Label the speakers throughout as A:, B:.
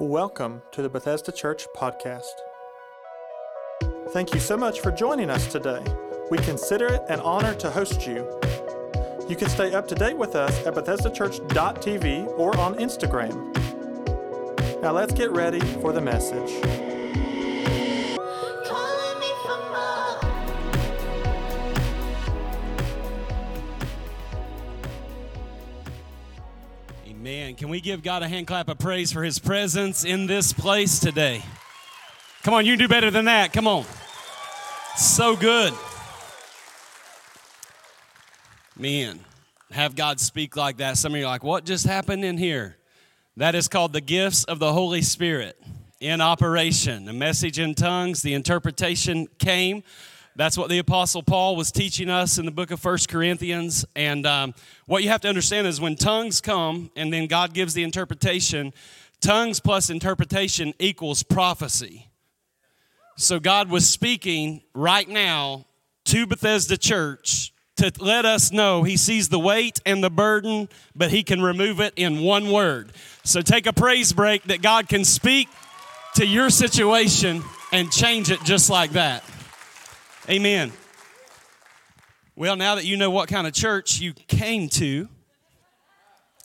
A: Welcome to the Bethesda Church podcast. Thank you so much for joining us today. We consider it an honor to host you. You can stay up to date with us at BethesdaChurch.tv or on Instagram. Now let's get ready for the message.
B: We give God a hand clap of praise for his presence in this place today? Come on, you can do better than that. Come on. So good. Man, have God speak like that. Some of you are like, what just happened in here? That is called the gifts of the Holy Spirit in operation. The message in tongues, the interpretation came. That's what the Apostle Paul was teaching us in the book of First Corinthians. And um, what you have to understand is when tongues come and then God gives the interpretation, tongues plus interpretation equals prophecy. So God was speaking right now to Bethesda Church to let us know He sees the weight and the burden, but He can remove it in one word. So take a praise break that God can speak to your situation and change it just like that. Amen. Well, now that you know what kind of church you came to,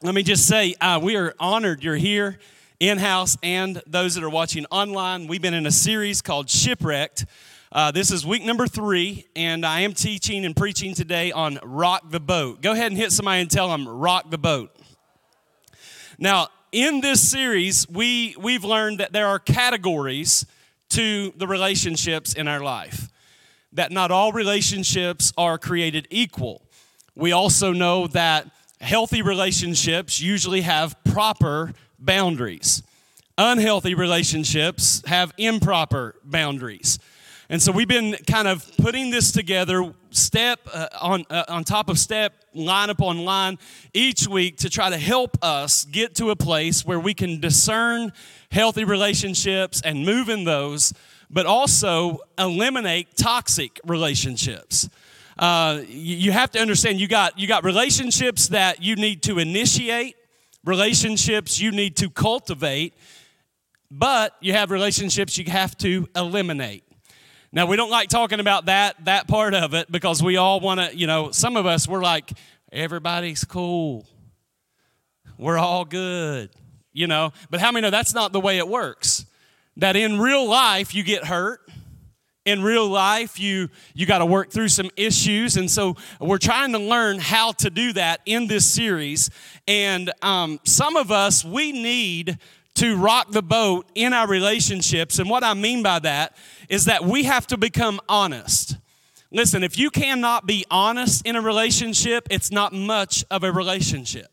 B: let me just say uh, we are honored you're here in house and those that are watching online. We've been in a series called Shipwrecked. Uh, this is week number three, and I am teaching and preaching today on Rock the Boat. Go ahead and hit somebody and tell them, Rock the Boat. Now, in this series, we, we've learned that there are categories to the relationships in our life, that not all relationships are created equal. We also know that healthy relationships usually have proper boundaries, unhealthy relationships have improper boundaries. And so we've been kind of putting this together step uh, on, uh, on top of step, line upon line, each week to try to help us get to a place where we can discern healthy relationships and move in those, but also eliminate toxic relationships. Uh, you have to understand you got, you got relationships that you need to initiate, relationships you need to cultivate, but you have relationships you have to eliminate. Now we don't like talking about that that part of it because we all want to, you know, some of us we're like everybody's cool. We're all good, you know. But how many know that's not the way it works? That in real life you get hurt. In real life you you got to work through some issues and so we're trying to learn how to do that in this series and um, some of us we need to rock the boat in our relationships. And what I mean by that is that we have to become honest. Listen, if you cannot be honest in a relationship, it's not much of a relationship.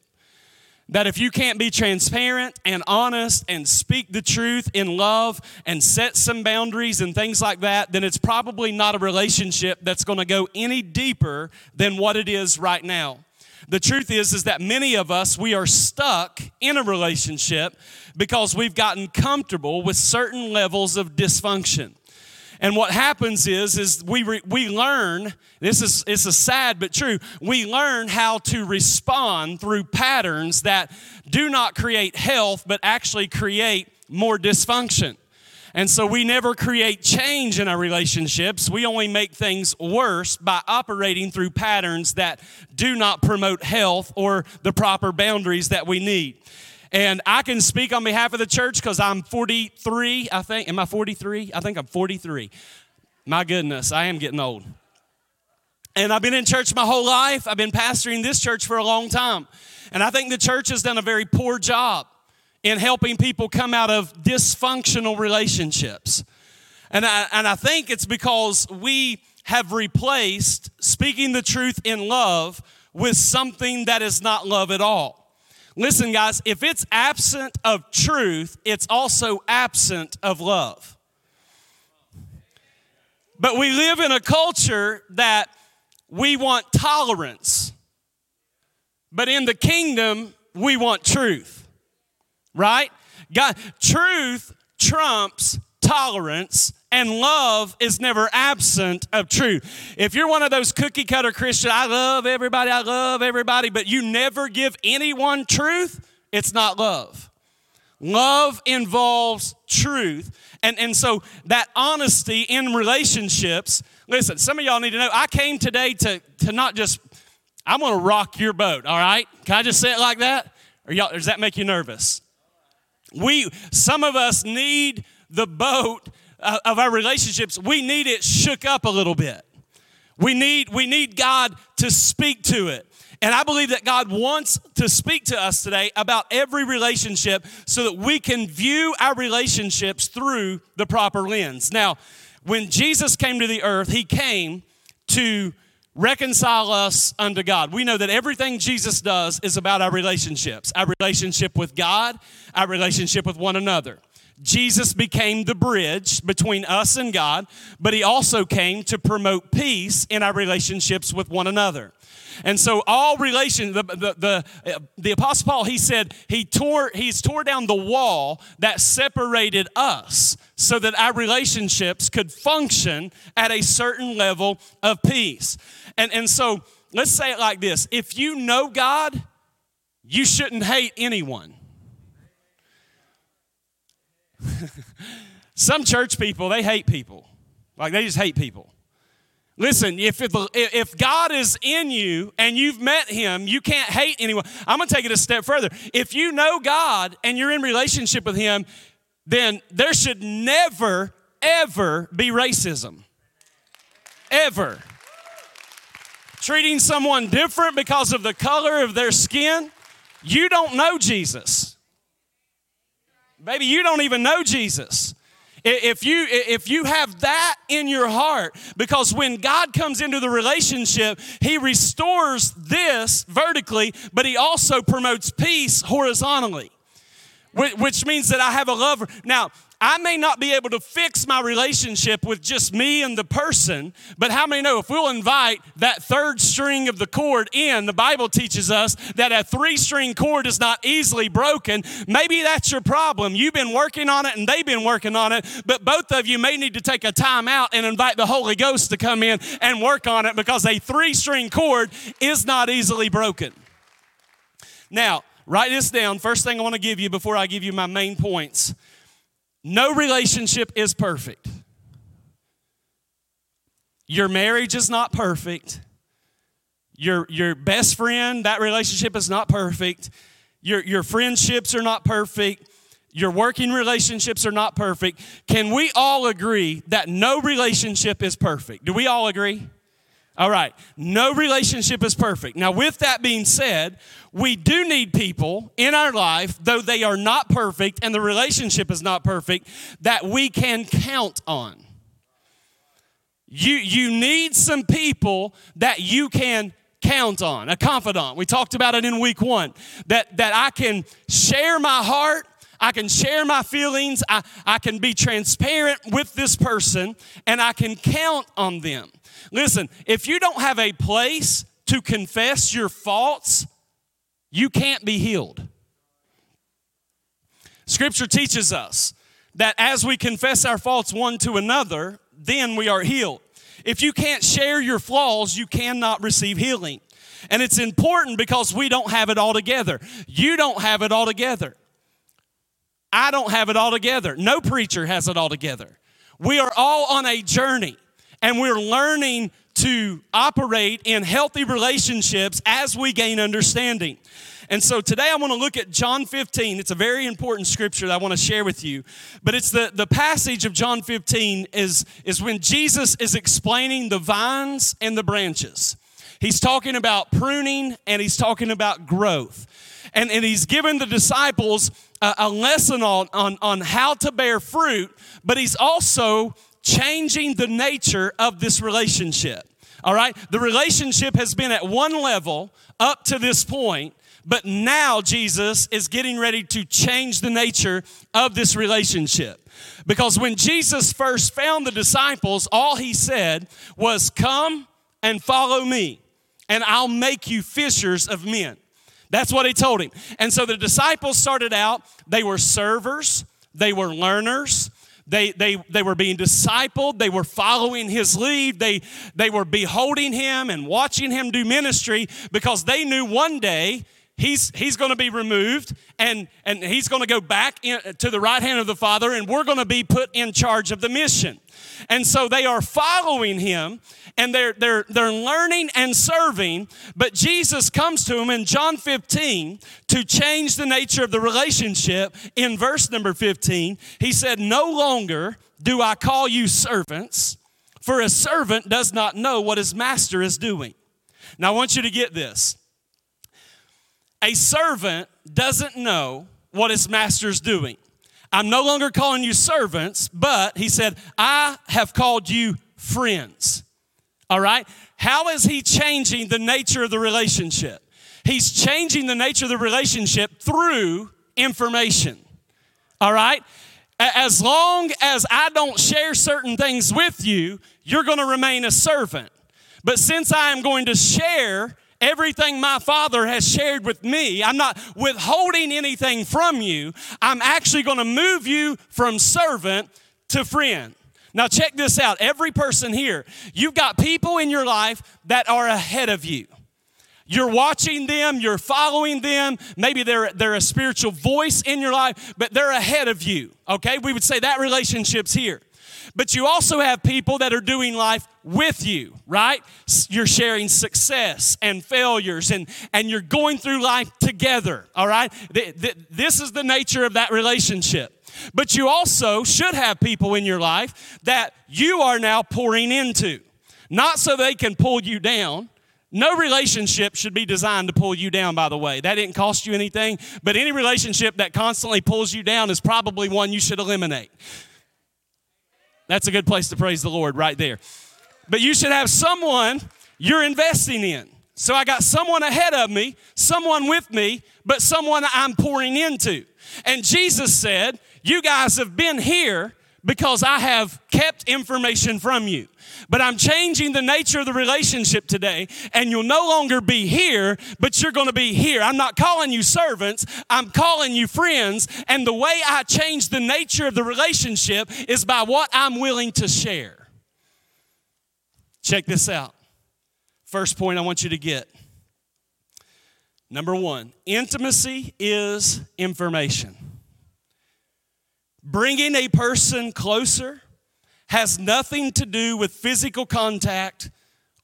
B: That if you can't be transparent and honest and speak the truth in love and set some boundaries and things like that, then it's probably not a relationship that's going to go any deeper than what it is right now. The truth is is that many of us we are stuck in a relationship because we've gotten comfortable with certain levels of dysfunction. And what happens is, is we, re, we learn, this is, it's a sad but true, we learn how to respond through patterns that do not create health, but actually create more dysfunction. And so we never create change in our relationships. We only make things worse by operating through patterns that do not promote health or the proper boundaries that we need. And I can speak on behalf of the church because I'm 43, I think. Am I 43? I think I'm 43. My goodness, I am getting old. And I've been in church my whole life. I've been pastoring this church for a long time. And I think the church has done a very poor job in helping people come out of dysfunctional relationships. And I, and I think it's because we have replaced speaking the truth in love with something that is not love at all. Listen, guys, if it's absent of truth, it's also absent of love. But we live in a culture that we want tolerance. But in the kingdom, we want truth. Right? God, truth trumps tolerance and love is never absent of truth. If you're one of those cookie cutter Christians, I love everybody, I love everybody, but you never give anyone truth, it's not love. Love involves truth. And, and so that honesty in relationships, listen, some of y'all need to know I came today to, to not just, I'm gonna rock your boat, all right? Can I just say it like that? Or y'all, does that make you nervous? We, some of us need the boat uh, of our relationships, we need it shook up a little bit. We need, we need God to speak to it. And I believe that God wants to speak to us today about every relationship so that we can view our relationships through the proper lens. Now, when Jesus came to the earth, he came to reconcile us unto God. We know that everything Jesus does is about our relationships our relationship with God, our relationship with one another. Jesus became the bridge between us and God, but he also came to promote peace in our relationships with one another. And so all relation, the, the, the, uh, the Apostle Paul, he said he tore, he's tore down the wall that separated us so that our relationships could function at a certain level of peace. And, and so let's say it like this. If you know God, you shouldn't hate anyone. Some church people, they hate people. Like they just hate people. Listen, if, if, if God is in you and you've met him, you can't hate anyone. I'm going to take it a step further. If you know God and you're in relationship with him, then there should never, ever be racism. Ever. Treating someone different because of the color of their skin, you don't know Jesus. Baby, you don't even know Jesus. If you, if you have that in your heart, because when God comes into the relationship, He restores this vertically, but He also promotes peace horizontally, which means that I have a lover. Now, I may not be able to fix my relationship with just me and the person, but how many know if we'll invite that third string of the cord in, the Bible teaches us that a three string cord is not easily broken. Maybe that's your problem. You've been working on it and they've been working on it, but both of you may need to take a time out and invite the Holy Ghost to come in and work on it because a three string cord is not easily broken. Now, write this down. First thing I want to give you before I give you my main points no relationship is perfect. Your marriage is not perfect. Your, your best friend, that relationship is not perfect. Your, your friendships are not perfect. Your working relationships are not perfect. Can we all agree that no relationship is perfect? Do we all agree? All right. No relationship is perfect. Now, with that being said, we do need people in our life, though they are not perfect and the relationship is not perfect, that we can count on. You, you need some people that you can count on, a confidant. We talked about it in week one, that, that I can share my heart, I can share my feelings, I, I can be transparent with this person, and I can count on them. Listen, if you don't have a place to confess your faults, you can't be healed. Scripture teaches us that as we confess our faults one to another, then we are healed. If you can't share your flaws, you cannot receive healing. And it's important because we don't have it all together. You don't have it all together. I don't have it all together. No preacher has it all together. We are all on a journey and we're learning to operate in healthy relationships as we gain understanding. And so today I want to look at John 15. It's a very important scripture that I want to share with you. But it's the, the passage of John 15 is, is when Jesus is explaining the vines and the branches. He's talking about pruning and he's talking about growth. And, and he's given the disciples a, a lesson on, on, on how to bear fruit, but he's also changing the nature of this relationship. All right? The relationship has been at one level up to this point, but now Jesus is getting ready to change the nature of this relationship. Because when Jesus first found the disciples, all he said was, Come and follow me, and I'll make you fishers of men. That's what he told him. And so the disciples started out, they were servers, they were learners, they, they, they were being discipled. They were following his lead. They, they were beholding him and watching him do ministry because they knew one day he's, he's going to be removed and, and he's going to go back in, to the right hand of the Father, and we're going to be put in charge of the mission. And so they are following him and they're, they're, they're learning and serving. But Jesus comes to them in John 15 to change the nature of the relationship. In verse number 15, he said, No longer do I call you servants, for a servant does not know what his master is doing. Now I want you to get this. A servant doesn't know what his master's doing. I'm no longer calling you servants, but he said, I have called you friends. All right? How is he changing the nature of the relationship? He's changing the nature of the relationship through information. All right? As long as I don't share certain things with you, you're going to remain a servant. But since I am going to share everything my Father has shared with me, I'm not withholding anything from you. I'm actually going to move you from servant to friend. Now, check this out. Every person here, you've got people in your life that are ahead of you. You're watching them, you're following them. Maybe they're, they're a spiritual voice in your life, but they're ahead of you. Okay? We would say that relationship's here. But you also have people that are doing life with you, right? You're sharing success and failures and, and you're going through life together, all right? This is the nature of that relationship. But you also should have people in your life that you are now pouring into, not so they can pull you down. No relationship should be designed to pull you down, by the way. That didn't cost you anything, but any relationship that constantly pulls you down is probably one you should eliminate. That's a good place to praise the Lord right there. But you should have someone you're investing in. So I got someone ahead of me, someone with me, but someone I'm pouring into. And Jesus said, You guys have been here because I have kept information from you. But I'm changing the nature of the relationship today, and you'll no longer be here, but you're gonna be here. I'm not calling you servants, I'm calling you friends. And the way I change the nature of the relationship is by what I'm willing to share. Check this out. First point I want you to get. Number one, intimacy is information. Bringing a person closer has nothing to do with physical contact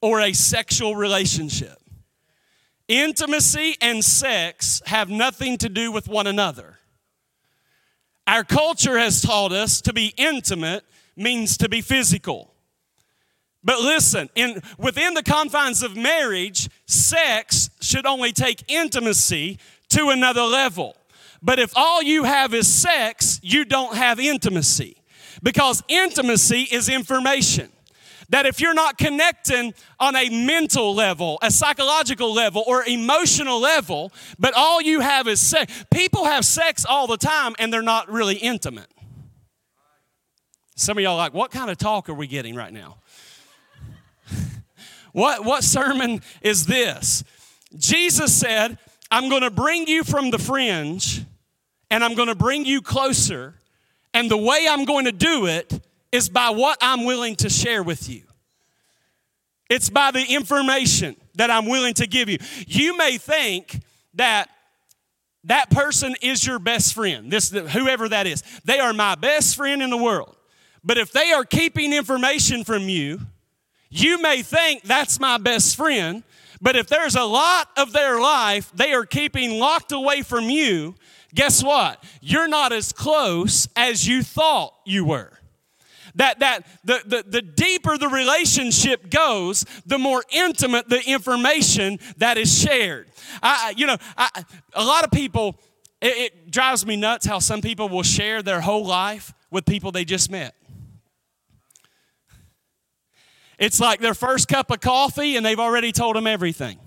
B: or a sexual relationship. Intimacy and sex have nothing to do with one another. Our culture has taught us to be intimate means to be physical. But listen, in, within the confines of marriage, sex should only take intimacy to another level. But if all you have is sex, you don't have intimacy. Because intimacy is information. That if you're not connecting on a mental level, a psychological level, or emotional level, but all you have is sex, people have sex all the time and they're not really intimate. Some of y'all like, what kind of talk are we getting right now? what, what sermon is this? Jesus said, I'm going to bring you from the fringe and I'm going to bring you closer. And the way I'm going to do it is by what I'm willing to share with you. It's by the information that I'm willing to give you. You may think that that person is your best friend, this whoever that is. They are my best friend in the world. But if they are keeping information from you, you may think that's my best friend, but if there's a lot of their life they are keeping locked away from you, guess what? You're not as close as you thought you were. That, that the, the, the deeper the relationship goes, the more intimate the information that is shared. I, you know, I, a lot of people, it, it drives me nuts how some people will share their whole life with people they just met. It's like their first cup of coffee and they've already told them everything.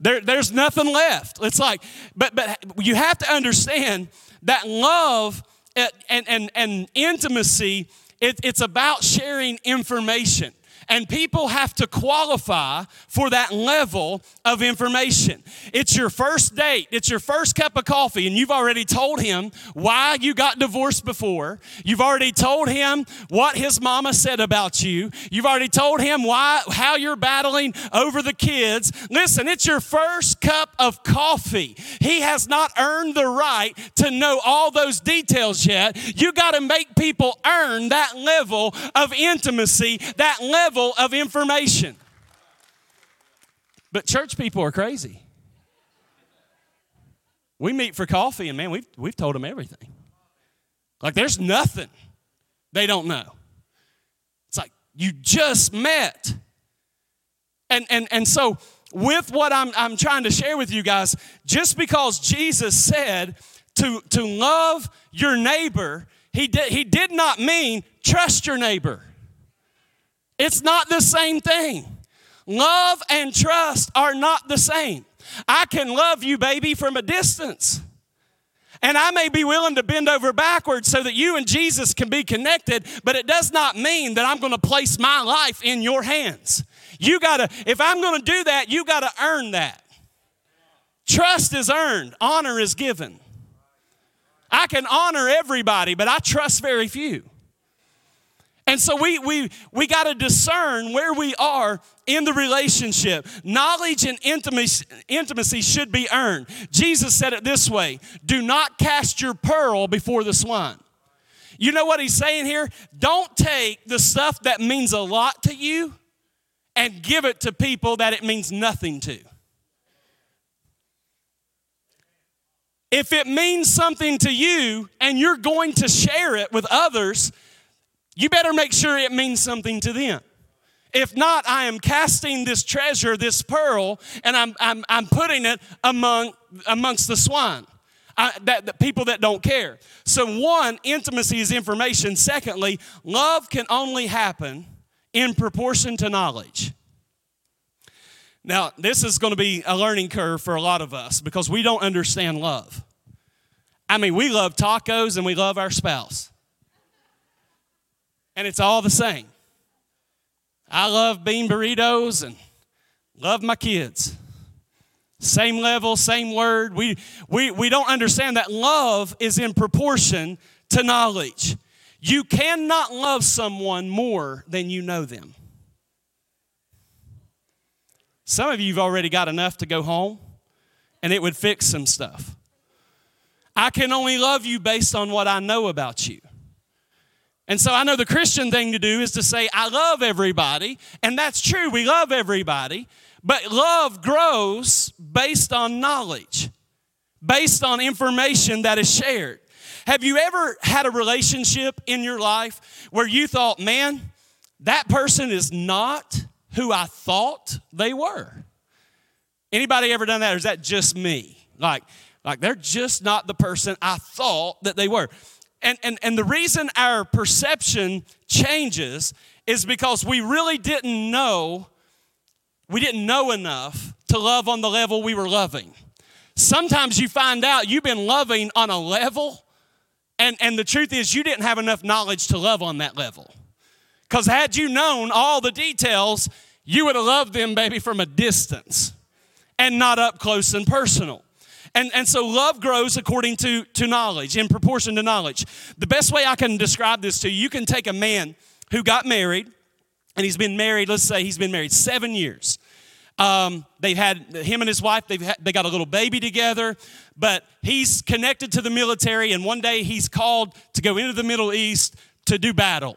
B: There, there's nothing left. It's like, but but you have to understand that love and and and intimacy. It, it's about sharing information. And people have to qualify for that level of information. It's your first date, it's your first cup of coffee, and you've already told him why you got divorced before. You've already told him what his mama said about you. You've already told him why how you're battling over the kids. Listen, it's your first cup of coffee. He has not earned the right to know all those details yet. You got to make people earn that level of intimacy, that level of information. But church people are crazy. We meet for coffee, and man, we've, we've told them everything. Like, there's nothing they don't know. It's like, you just met. And, and, and so, with what I'm, I'm trying to share with you guys, just because Jesus said to, to love your neighbor, he did, he did not mean trust your neighbor. It's not the same thing. Love and trust are not the same. I can love you, baby, from a distance. And I may be willing to bend over backwards so that you and Jesus can be connected, but it does not mean that I'm going to place my life in your hands. You got to, if I'm going to do that, you got to earn that. Trust is earned, honor is given. I can honor everybody, but I trust very few. And so we, we, we got to discern where we are in the relationship. Knowledge and intimacy, intimacy should be earned. Jesus said it this way do not cast your pearl before the swine. You know what he's saying here? Don't take the stuff that means a lot to you and give it to people that it means nothing to. If it means something to you and you're going to share it with others, you better make sure it means something to them. If not, I am casting this treasure, this pearl, and I'm, I'm, I'm putting it among, amongst the swine. I, that, that people that don't care. So, one, intimacy is information. Secondly, love can only happen in proportion to knowledge. Now, this is going to be a learning curve for a lot of us because we don't understand love. I mean, we love tacos and we love our spouse and it's all the same. I love bean burritos and love my kids. Same level, same word. We, we, we don't understand that love is in proportion to knowledge. You cannot love someone more than you know them. Some of you have already got enough to go home, and it would fix some stuff. I can only love you based on what I know about you. And so I know the Christian thing to do is to say, I love everybody. And that's true, we love everybody. But love grows based on knowledge, based on information that is shared. Have you ever had a relationship in your life where you thought, man, that person is not who I thought they were? Anybody ever done that, or is that just me? Like, like they're just not the person I thought that they were. And, and, and the reason our perception changes is because we really didn't know, we didn't know enough to love on the level we were loving. Sometimes you find out you've been loving on a level, and, and the truth is you didn't have enough knowledge to love on that level. Because had you known all the details, you would have loved them, baby, from a distance and not up close and personal. And, and so love grows according to, to knowledge, in proportion to knowledge. The best way I can describe this to you, you can take a man who got married, and he's been married, let's say he's been married seven years. Um, they've had him and his wife, they've had, they got a little baby together, but he's connected to the military, and one day he's called to go into the Middle East to do battle.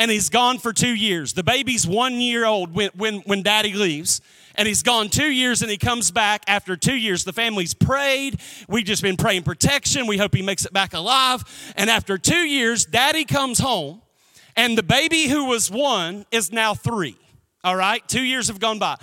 B: And he's gone for two years. The baby's one year old when, when, when daddy leaves and he's gone two years and he comes back after two years. The family's prayed. We've just been praying protection. We hope he makes it back alive. And after two years, daddy comes home, and the baby who was one is now three. All right, two years have gone by.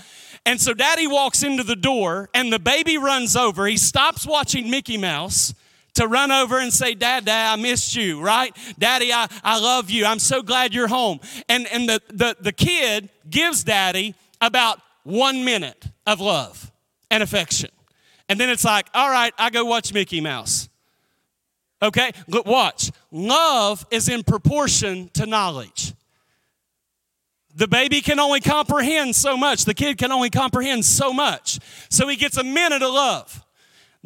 B: And so daddy walks into the door, and the baby runs over. He stops watching Mickey Mouse to run over and say, Dad, Dad, I missed you, right? Daddy, I, I love you. I'm so glad you're home. And, and the, the, the kid gives daddy about one minute of love and affection. And then it's like, all right, I go watch Mickey Mouse. Okay, look, watch. Love is in proportion to knowledge. the baby can only comprehend so much. The kid can only comprehend so much. So he gets a minute of love.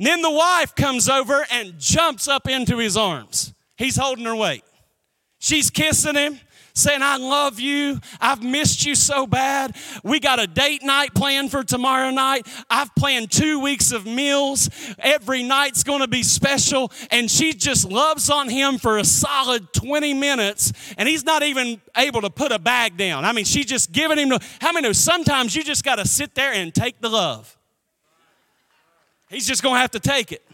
B: And then the wife comes over and jumps up into his arms. He's holding her weight. She's kissing him saying, I love you. I've missed you so bad. We got a date night planned for tomorrow night. I've planned two weeks of meals. Every night's going to be special. And she just loves on him for a solid 20 minutes. And he's not even able to put a bag down. I mean, she's just giving him, the, how many know sometimes you just got to sit there and take the love? He's just going to have to take it.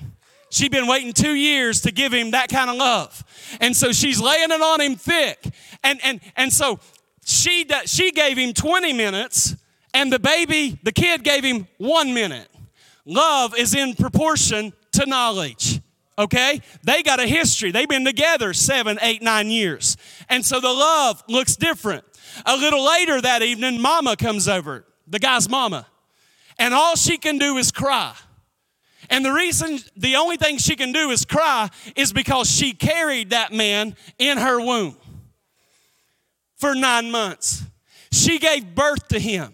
B: She'd been waiting two years to give him that kind of love. And so she's laying it on him thick. And, and, and so she, she gave him 20 minutes, and the baby, the kid gave him one minute. Love is in proportion to knowledge. Okay? They got a history. They've been together seven, eight, nine years. And so the love looks different. A little later that evening, mama comes over, the guy's mama. And all she can do is cry. And the reason, the only thing she can do is cry is because she carried that man in her womb for nine months. She gave birth to him.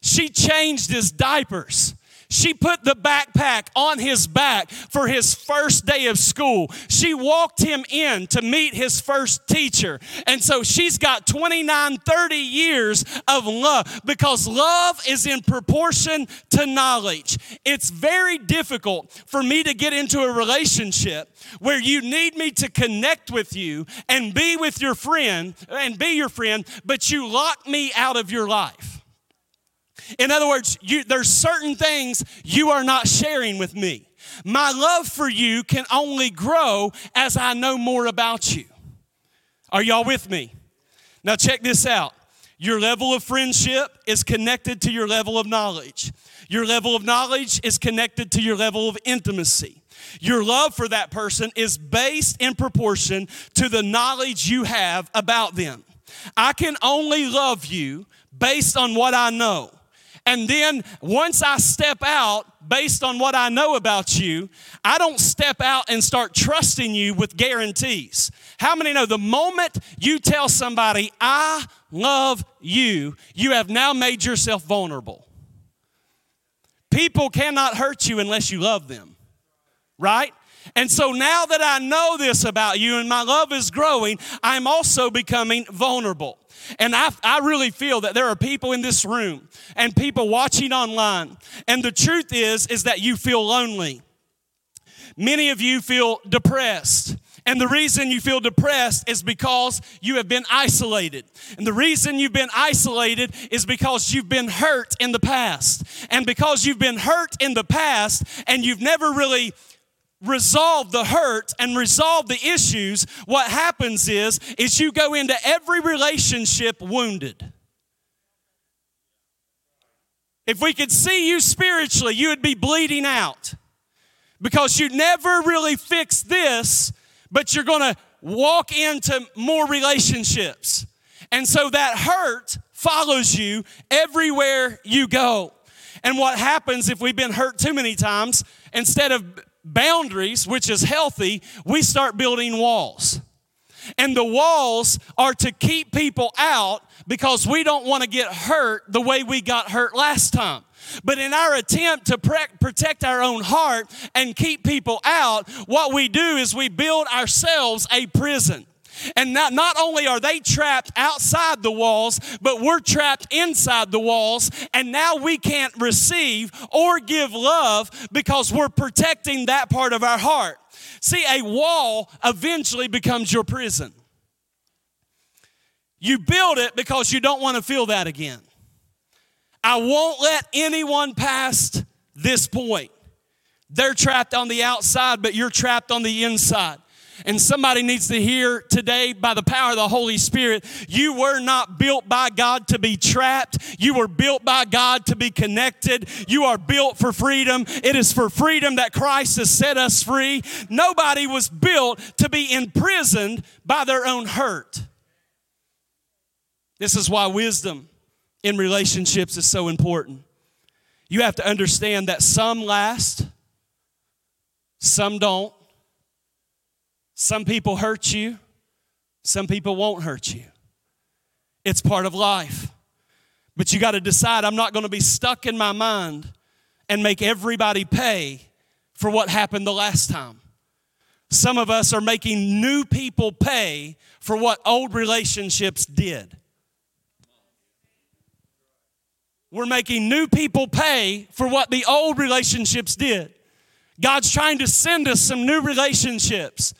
B: She changed his diapers. She put the backpack on his back for his first day of school. She walked him in to meet his first teacher. And so she's got 29, 30 years of love because love is in proportion to knowledge. It's very difficult for me to get into a relationship where you need me to connect with you and be with your friend and be your friend, but you lock me out of your life. In other words, you, there's certain things you are not sharing with me. My love for you can only grow as I know more about you. Are y'all with me? Now, check this out. Your level of friendship is connected to your level of knowledge. Your level of knowledge is connected to your level of intimacy. Your love for that person is based in proportion to the knowledge you have about them. I can only love you based on what I know. And then once I step out based on what I know about you, I don't step out and start trusting you with guarantees. How many know the moment you tell somebody, I love you, you have now made yourself vulnerable? People cannot hurt you unless you love them, right? And so now that I know this about you and my love is growing, I'm also becoming vulnerable. And I, I really feel that there are people in this room and people watching online. And the truth is, is that you feel lonely. Many of you feel depressed. And the reason you feel depressed is because you have been isolated. And the reason you've been isolated is because you've been hurt in the past. And because you've been hurt in the past and you've never really resolve the hurt and resolve the issues, what happens is is you go into every relationship wounded. If we could see you spiritually, you would be bleeding out. Because you never really fix this, but you're going to walk into more relationships. And so that hurt follows you everywhere you go. And what happens if we've been hurt too many times, instead of boundaries, which is healthy, we start building walls. And the walls are to keep people out because we don't want to get hurt the way we got hurt last time. But in our attempt to protect our own heart and keep people out, what we do is we build ourselves a prison. And not, not only are they trapped outside the walls, but we're trapped inside the walls. And now we can't receive or give love because we're protecting that part of our heart. See, a wall eventually becomes your prison. You build it because you don't want to feel that again. I won't let anyone past this point. They're trapped on the outside, but you're trapped on the inside. And somebody needs to hear today by the power of the Holy Spirit you were not built by God to be trapped. You were built by God to be connected. You are built for freedom. It is for freedom that Christ has set us free. Nobody was built to be imprisoned by their own hurt. This is why wisdom in relationships is so important. You have to understand that some last, some don't. Some people hurt you, some people won't hurt you. It's part of life. But you got to decide I'm not going to be stuck in my mind and make everybody pay for what happened the last time. Some of us are making new people pay for what old relationships did. We're making new people pay for what the old relationships did. God's trying to send us some new relationships,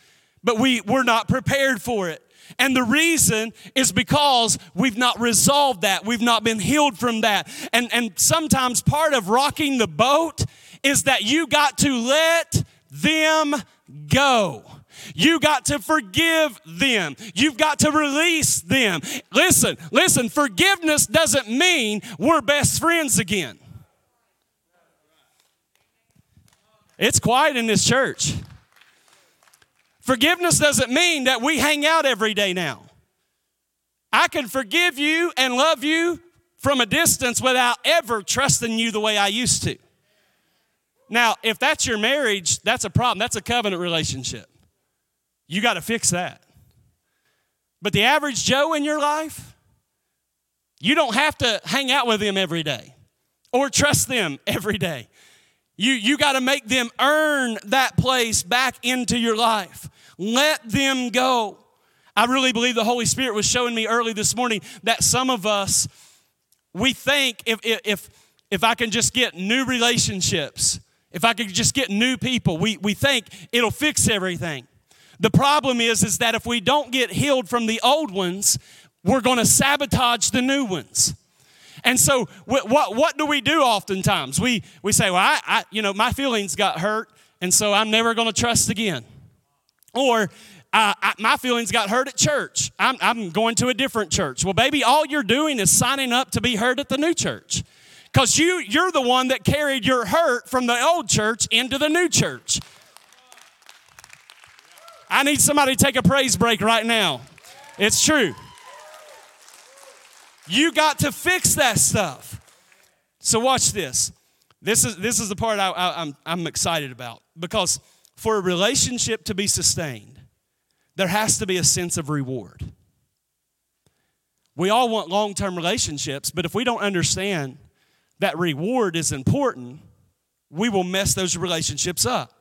B: but we, we're not prepared for it. And the reason is because we've not resolved that. We've not been healed from that. And, and sometimes part of rocking the boat is that you got to let them go. You got to forgive them. You've got to release them. Listen, listen, forgiveness doesn't mean we're best friends again. It's quiet in this church. Forgiveness doesn't mean that we hang out every day now. I can forgive you and love you from a distance without ever trusting you the way I used to. Now, if that's your marriage, that's a problem. That's a covenant relationship. You got to fix that. But the average Joe in your life, you don't have to hang out with them every day or trust them every day. You, you got to make them earn that place back into your life. Let them go. I really believe the Holy Spirit was showing me early this morning that some of us, we think if, if, if I can just get new relationships, if I could just get new people, we, we think it'll fix everything. The problem is, is that if we don't get healed from the old ones, we're going to sabotage the new ones. And so, what, what, what, do we do oftentimes? We, we say, Well, I, I, you know, my feelings got hurt, and so I'm never going to trust again. Or, uh, I, my feelings got hurt at church. I'm, I'm going to a different church. Well, baby, all you're doing is signing up to be hurt at the new church. Because you, you're the one that carried your hurt from the old church into the new church. I need somebody to take a praise break right now. It's true. You got to fix that stuff. So watch this. This is this is the part I, I, I'm I'm excited about because for a relationship to be sustained, there has to be a sense of reward. We all want long-term relationships, but if we don't understand that reward is important, we will mess those relationships up.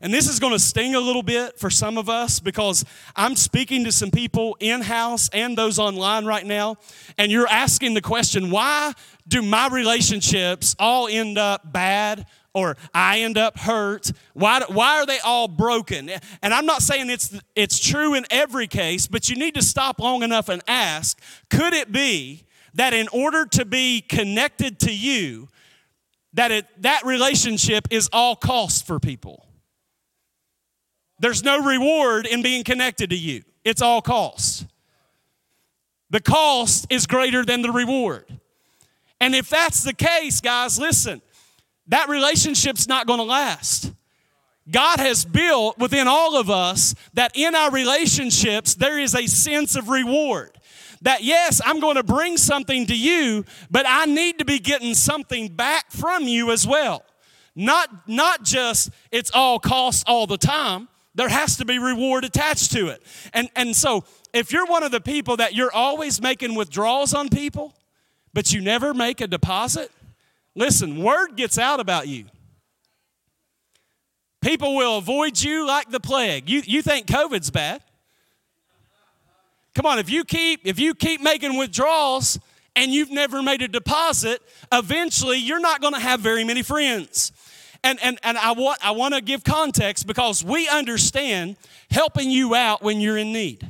B: And this is going to sting a little bit for some of us because I'm speaking to some people in house and those online right now, and you're asking the question why do my relationships all end up bad or I end up hurt? Why, why are they all broken? And I'm not saying it's, it's true in every case, but you need to stop long enough and ask could it be that in order to be connected to you, that it, that relationship is all cost for people? There's no reward in being connected to you, it's all cost. The cost is greater than the reward. And if that's the case, guys, listen, that relationship's not going to last. God has built within all of us that in our relationships there is a sense of reward. That yes, I'm going to bring something to you, but I need to be getting something back from you as well. Not, not just it's all cost all the time, there has to be reward attached to it. And, and so, if you're one of the people that you're always making withdrawals on people, but you never make a deposit, listen, word gets out about you. People will avoid you like the plague. You, you think COVID's bad. Come on, if you keep if you keep making withdrawals and you've never made a deposit, eventually you're not going to have very many friends. And, and, and I want, I want to give context because we understand helping you out when you're in need.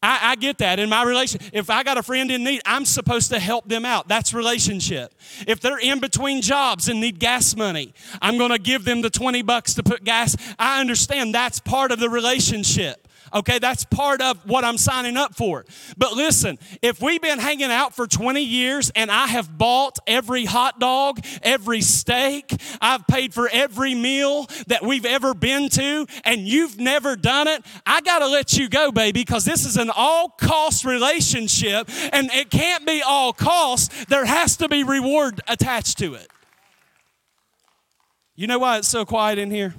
B: I, I, get that in my relation. If I got a friend in need, I'm supposed to help them out. That's relationship. If they're in between jobs and need gas money, I'm going to give them the 20 bucks to put gas. I understand that's part of the relationship. Okay, that's part of what I'm signing up for. But listen, if we've been hanging out for 20 years and I have bought every hot dog, every steak, I've paid for every meal that we've ever been to, and you've never done it, I got to let you go, baby, because this is an all cost relationship and it can't be all cost. There has to be reward attached to it. You know why it's so quiet in here?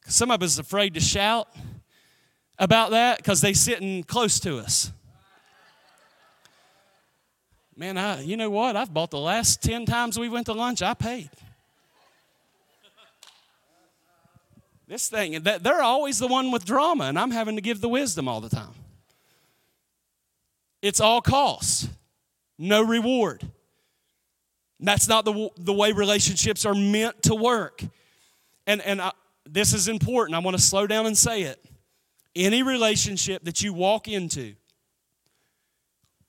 B: Because Some of us are afraid to shout about that? Because they sitting close to us. Man, I, you know what? I've bought the last 10 times we went to lunch, I paid. This thing, they're always the one with drama, and I'm having to give the wisdom all the time. It's all cost, no reward. That's not the, the way relationships are meant to work. And, and I, this is important. I want to slow down and say it. Any relationship that you walk into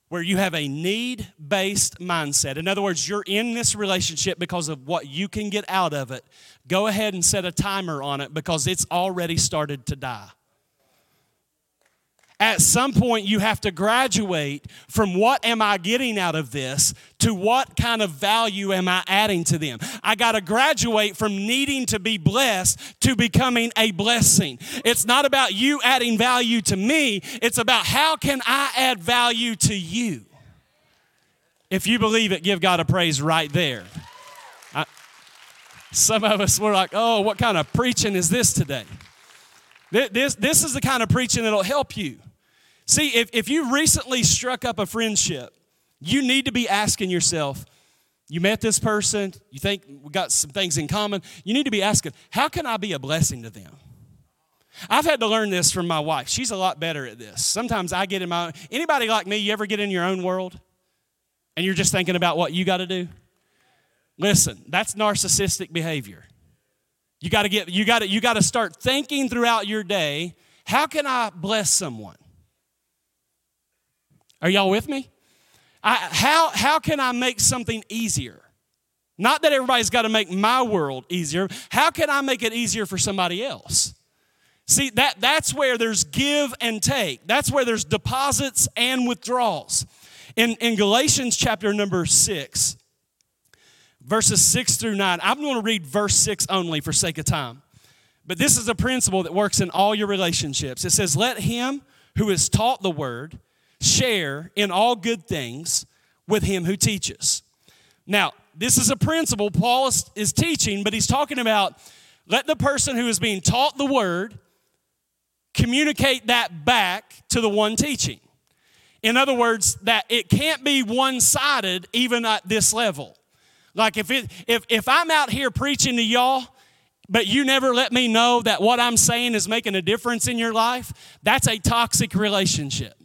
B: where you have a need based mindset, in other words, you're in this relationship because of what you can get out of it, go ahead and set a timer on it because it's already started to die at some point you have to graduate from what am I getting out of this to what kind of value am I adding to them. I got to graduate from needing to be blessed to becoming a blessing. It's not about you adding value to me, it's about how can I add value to you. If you believe it, give God a praise right there. I, some of us were like, oh, what kind of preaching is this today? This, this is the kind of preaching that'll help you. See, if, if you recently struck up a friendship, you need to be asking yourself, you met this person, you think we got some things in common, you need to be asking, how can I be a blessing to them? I've had to learn this from my wife. She's a lot better at this. Sometimes I get in my anybody like me, you ever get in your own world and you're just thinking about what you got to do? Listen, that's narcissistic behavior. You got to get you got to you got to start thinking throughout your day, how can I bless someone? Are y'all with me? I, how, how can I make something easier? Not that everybody's got to make my world easier. How can I make it easier for somebody else? See, that, that's where there's give and take. That's where there's deposits and withdrawals. In, in Galatians chapter number six, verses six through nine, I'm going to read verse six only for sake of time. But this is a principle that works in all your relationships. It says, Let him who is taught the word share in all good things with him who teaches. Now, this is a principle Paul is, is, teaching, but he's talking about let the person who is being taught the word communicate that back to the one teaching. In other words, that it can't be one sided even at this level. Like if, it, if, if I'm out here preaching to y'all, but you never let me know that what I'm saying is making a difference in your life, that's a toxic relationship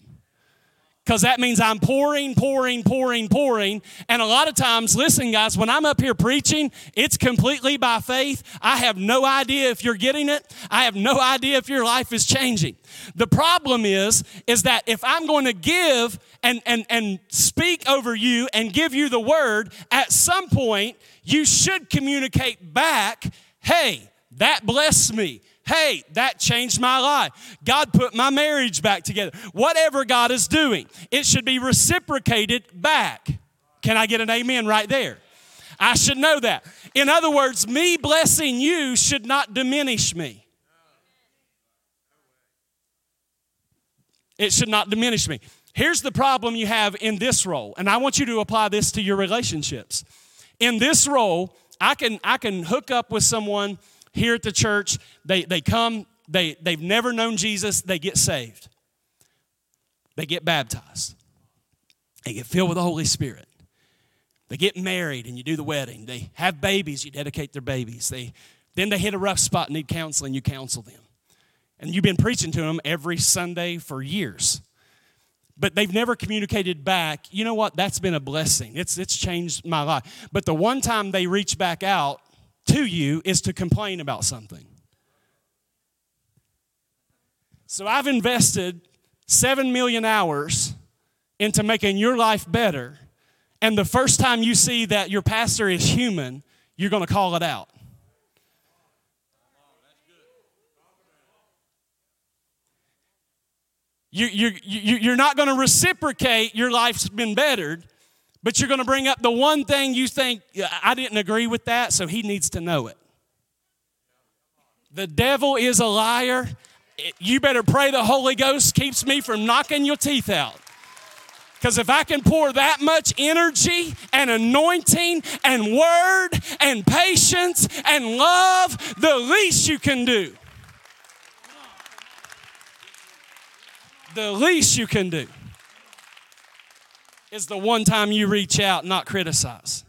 B: because that means I'm pouring, pouring, pouring, pouring. And a lot of times, listen, guys, when I'm up here preaching, it's completely by faith. I have no idea if you're getting it. I have no idea if your life is changing. The problem is, is that if I'm going to give and, and, and speak over you and give you the word, at some point, you should communicate back, hey, that blessed me hey, that changed my life. God put my marriage back together. Whatever God is doing, it should be reciprocated back. Can I get an amen right there? I should know that. In other words, me blessing you should not diminish me. It should not diminish me. Here's the problem you have in this role, and I want you to apply this to your relationships. In this role, I can I can hook up with someone here at the church, they, they come, they, they've never known Jesus, they get saved. They get baptized. They get filled with the Holy Spirit. They get married and you do the wedding. They have babies, you dedicate their babies. They, then they hit a rough spot and need counseling, you counsel them. And you've been preaching to them every Sunday for years. But they've never communicated back, you know what, that's been a blessing. It's, it's changed my life. But the one time they reach back out, to you is to complain about something. So I've invested 7 million hours into making your life better. And the first time you see that your pastor is human, you're going to call it out. You, you, you, you're not going to reciprocate your life's been bettered but you're going to bring up the one thing you think, I didn't agree with that, so he needs to know it. The devil is a liar. You better pray the Holy Ghost keeps me from knocking your teeth out. Because if I can pour that much energy and anointing and word and patience and love, the least you can do. The least you can do is the one time you reach out, not criticize.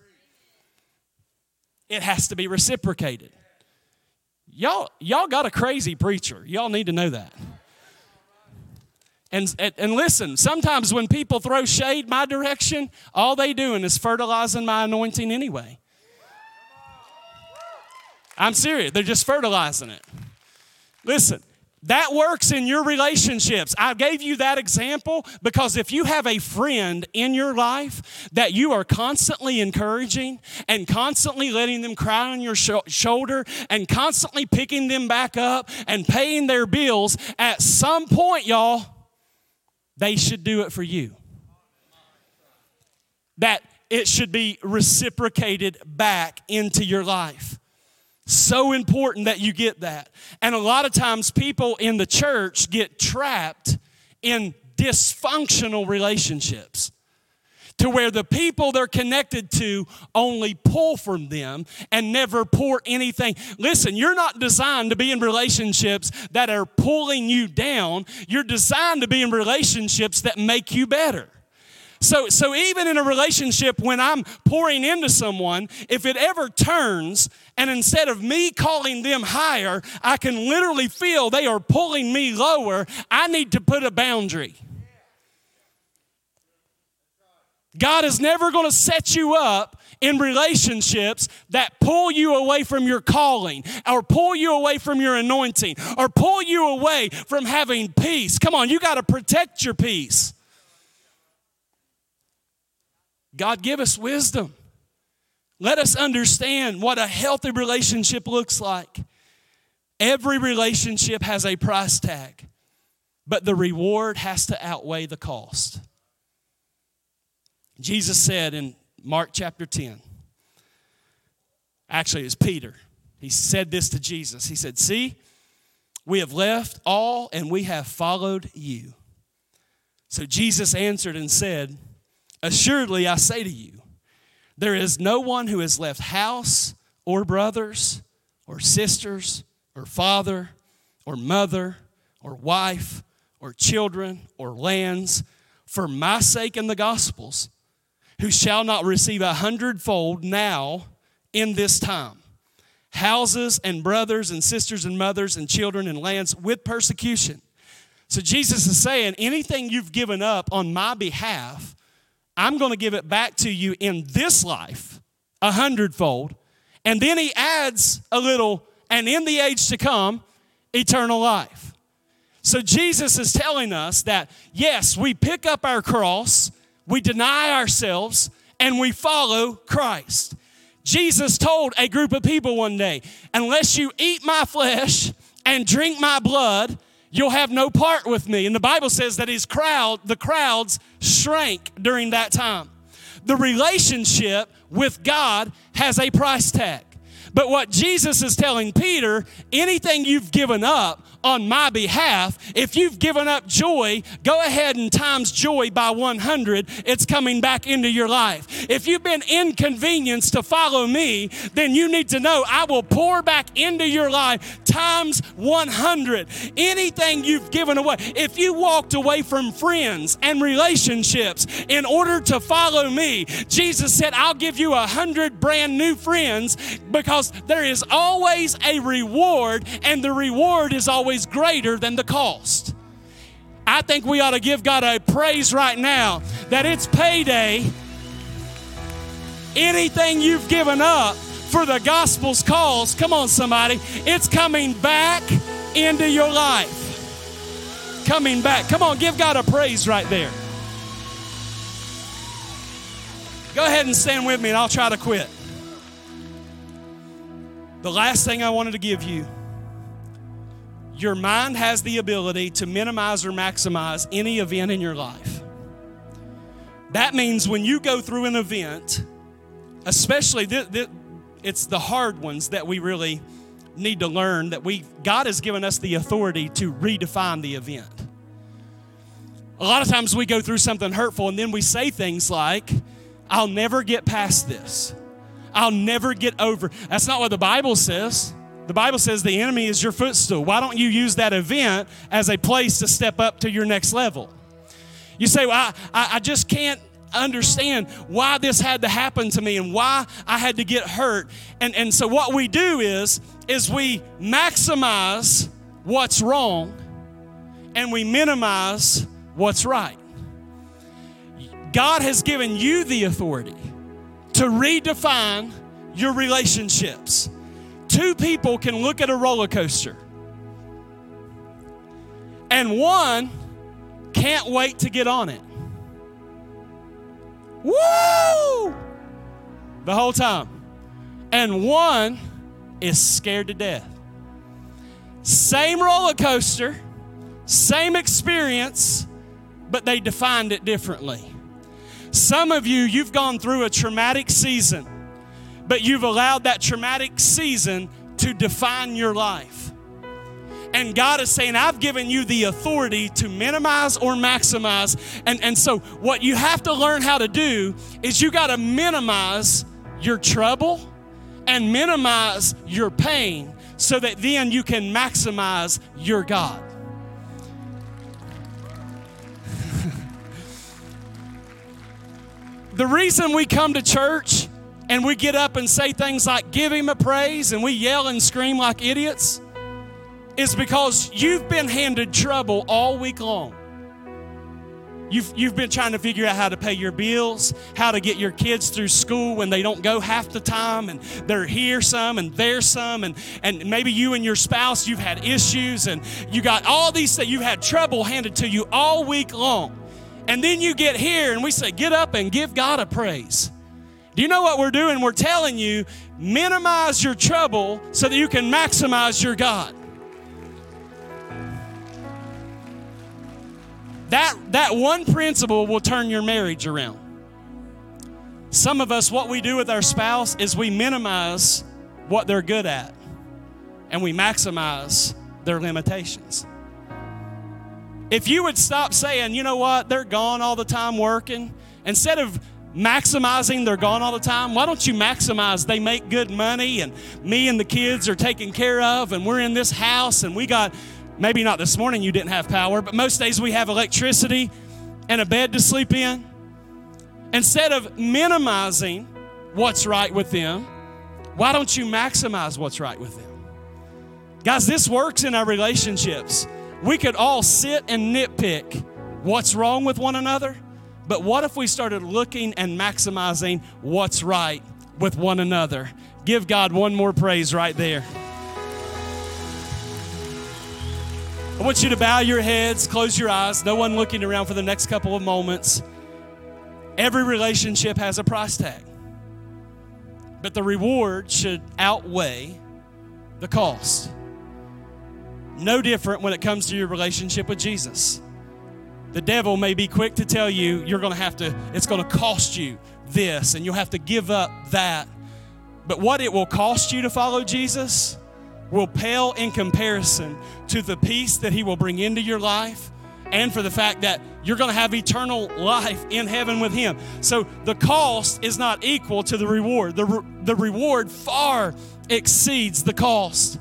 B: It has to be reciprocated. Y'all, y'all got a crazy preacher. Y'all need to know that. And, and listen, sometimes when people throw shade my direction, all they doing is fertilizing my anointing anyway. I'm serious. They're just fertilizing it. Listen, that works in your relationships. I gave you that example because if you have a friend in your life that you are constantly encouraging and constantly letting them cry on your sh- shoulder and constantly picking them back up and paying their bills, at some point, y'all, they should do it for you. That it should be reciprocated back into your life. So important that you get that. And a lot of times, people in the church get trapped in dysfunctional relationships to where the people they're connected to only pull from them and never pour anything. Listen, you're not designed to be in relationships that are pulling you down, you're designed to be in relationships that make you better. So, so even in a relationship, when I'm pouring into someone, if it ever turns and instead of me calling them higher, I can literally feel they are pulling me lower, I need to put a boundary. God is never going to set you up in relationships that pull you away from your calling or pull you away from your anointing or pull you away from having peace. Come on, you got to protect your peace. God, give us wisdom. Let us understand what a healthy relationship looks like. Every relationship has a price tag, but the reward has to outweigh the cost. Jesus said in Mark chapter 10, actually, it's Peter. He said this to Jesus. He said, See, we have left all and we have followed you. So Jesus answered and said, Assuredly, I say to you, there is no one who has left house or brothers or sisters or father or mother or wife or children or lands for my sake and the gospel's who shall not receive a hundredfold now in this time houses and brothers and sisters and mothers and children and lands with persecution. So Jesus is saying, anything you've given up on my behalf, I'm going to give it back to you in this life, a hundredfold. And then he adds a little, and in the age to come, eternal life. So Jesus is telling us that, yes, we pick up our cross we deny ourselves, and we follow Christ. Jesus told a group of people one day, Unless you eat my flesh and drink my blood, you'll have no part with me. And the Bible says that his crowd, the crowds shrank during that time. The relationship with God has a price tag. But what Jesus is telling Peter, anything you've given up on my behalf. If you've given up joy, go ahead and times joy by 100. It's coming back into your life. If you've been inconvenienced to follow me, then you need to know I will pour back into your life times 100. Anything you've given away, if you walked away from friends and relationships in order to follow me, Jesus said, I'll give you a hundred brand new friends because there is always a reward, and the reward is always always greater than the cost. I think we ought to give God a praise right now that it's payday. Anything you've given up for the gospel's cause, come on, somebody, it's coming back into your life. Coming back. Come on, give God a praise right there. Go ahead and stand with me, and I'll try to quit. The last thing I wanted to give you your mind has the ability to minimize or maximize any event in your life. That means when you go through an event, especially th- th- it's the hard ones that we really need to learn that we God has given us the authority to redefine the event. A lot of times we go through something hurtful and then we say things like, I'll never get past this. I'll never get over. That's not what the Bible says. The Bible says the enemy is your footstool. Why don't you use that event as a place to step up to your next level? You say, well, I, I just can't understand why this had to happen to me and why I had to get hurt. And, and so what we do is, is we maximize what's wrong and we minimize what's right. God has given you the authority to redefine your relationships. Two people can look at a roller coaster, and one can't wait to get on it. Woo! The whole time. And one is scared to death. Same roller coaster, same experience, but they defined it differently. Some of you, you've gone through a traumatic season, but you've allowed that traumatic season to define your life. And God is saying, I've given you the authority to minimize or maximize. And, and so, what you have to learn how to do is you got to minimize your trouble and minimize your pain so that then you can maximize your God. the reason we come to church and we get up and say things like, give him a praise, and we yell and scream like idiots is because you've been handed trouble all week long. You've, you've been trying to figure out how to pay your bills, how to get your kids through school when they don't go half the time and they're here some and there some. And, and maybe you and your spouse, you've had issues and you got all these things. You've had trouble handed to you all week long. And then you get here and we say, get up and give God a praise. Do you know what we're doing? We're telling you, minimize your trouble so that you can maximize your God. That, that one principle will turn your marriage around. Some of us, what we do with our spouse is we minimize what they're good at and we maximize their limitations. If you would stop saying, you know what, they're gone all the time working, instead of maximizing they're gone all the time, why don't you maximize they make good money and me and the kids are taken care of and we're in this house and we got Maybe not this morning you didn't have power, but most days we have electricity and a bed to sleep in. Instead of minimizing what's right with them, why don't you maximize what's right with them? Guys, this works in our relationships. We could all sit and nitpick what's wrong with one another, but what if we started looking and maximizing what's right with one another? Give God one more praise right there. I want you to bow your heads, close your eyes, no one looking around for the next couple of moments. Every relationship has a price tag, but the reward should outweigh the cost. No different when it comes to your relationship with Jesus. The devil may be quick to tell you you're going to have to, it's going to cost you this and you'll have to give up that. But what it will cost you to follow Jesus will pale in comparison to the peace that He will bring into your life and for the fact that you're going to have eternal life in heaven with Him. So the cost is not equal to the reward. The, re- the reward far exceeds the cost.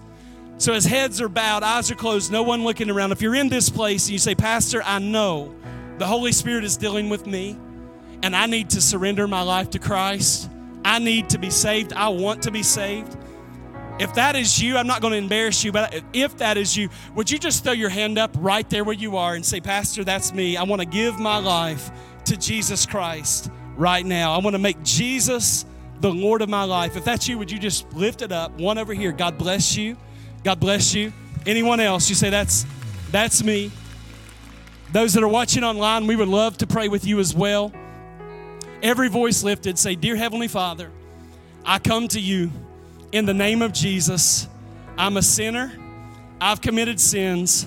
B: So as heads are bowed, eyes are closed, no one looking around. If you're in this place and you say, Pastor, I know the Holy Spirit is dealing with me and I need to surrender my life to Christ. I need to be saved. I want to be saved. If that is you, I'm not going to embarrass you, but if that is you, would you just throw your hand up right there where you are and say, Pastor, that's me. I want to give my life to Jesus Christ right now. I want to make Jesus the Lord of my life. If that's you, would you just lift it up? One over here. God bless you. God bless you. Anyone else? You say, That's that's me. Those that are watching online, we would love to pray with you as well. Every voice lifted, say, Dear Heavenly Father, I come to you in the name of Jesus. I'm a sinner. I've committed sins.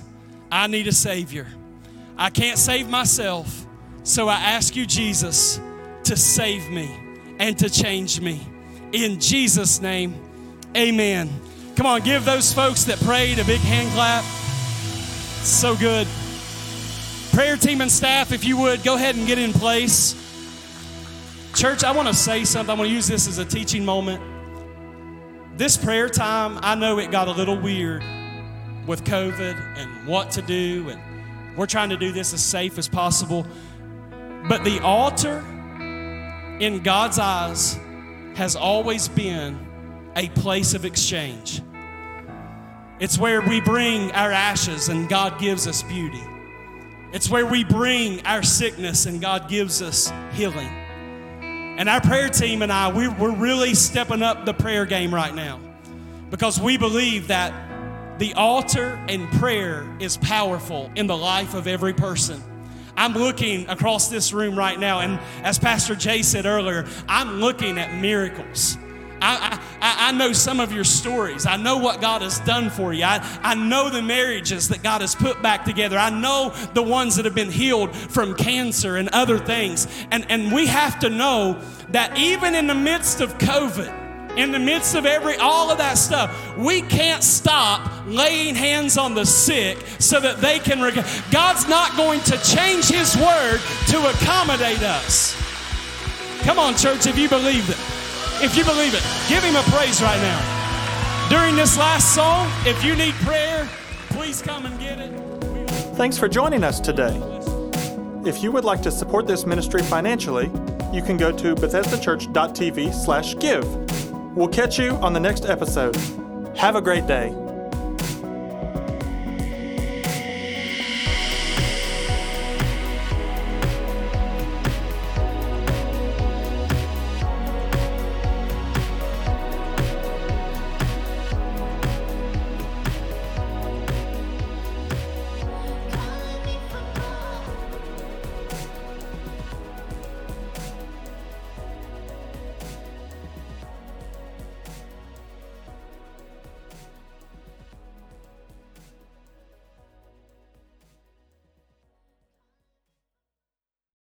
B: I need a Savior. I can't save myself. So I ask you, Jesus, to save me and to change me. In Jesus' name, amen. Come on, give those folks that prayed a big hand clap. So good. Prayer team and staff, if you would, go ahead and get in place. Church, I want to say something. I want to use this as a teaching moment. This prayer time, I know it got a little weird with COVID and what to do, and we're trying to do this as safe as possible. But the altar in God's eyes, has always been a place of exchange. It's where we bring our ashes and God gives us beauty. It's where we bring our sickness and God gives us healing. And our prayer team and I, we're, really stepping up the prayer game right now because we believe that the altar and prayer is powerful in the life of every person. I'm looking across this room right now, and as Pastor Jay said earlier, I'm looking at miracles. I, I, I know some of your stories. I know what God has done for you. I, I know the marriages that God has put back together. I know the ones that have been healed from cancer and other things. And, and we have to know that even in the midst of COVID, in the midst of every all of that stuff we can't stop laying hands on the sick so that they can rec- god's not going to change his word to accommodate us come on church if you believe it if you believe it, give him a praise right now. During this last song, if you need prayer, please come and get it.
A: Thanks for joining us today. If you would like to support this ministry financially, you can go to bethesdachurch.tv/give. We'll catch you on the next episode. Have a great day.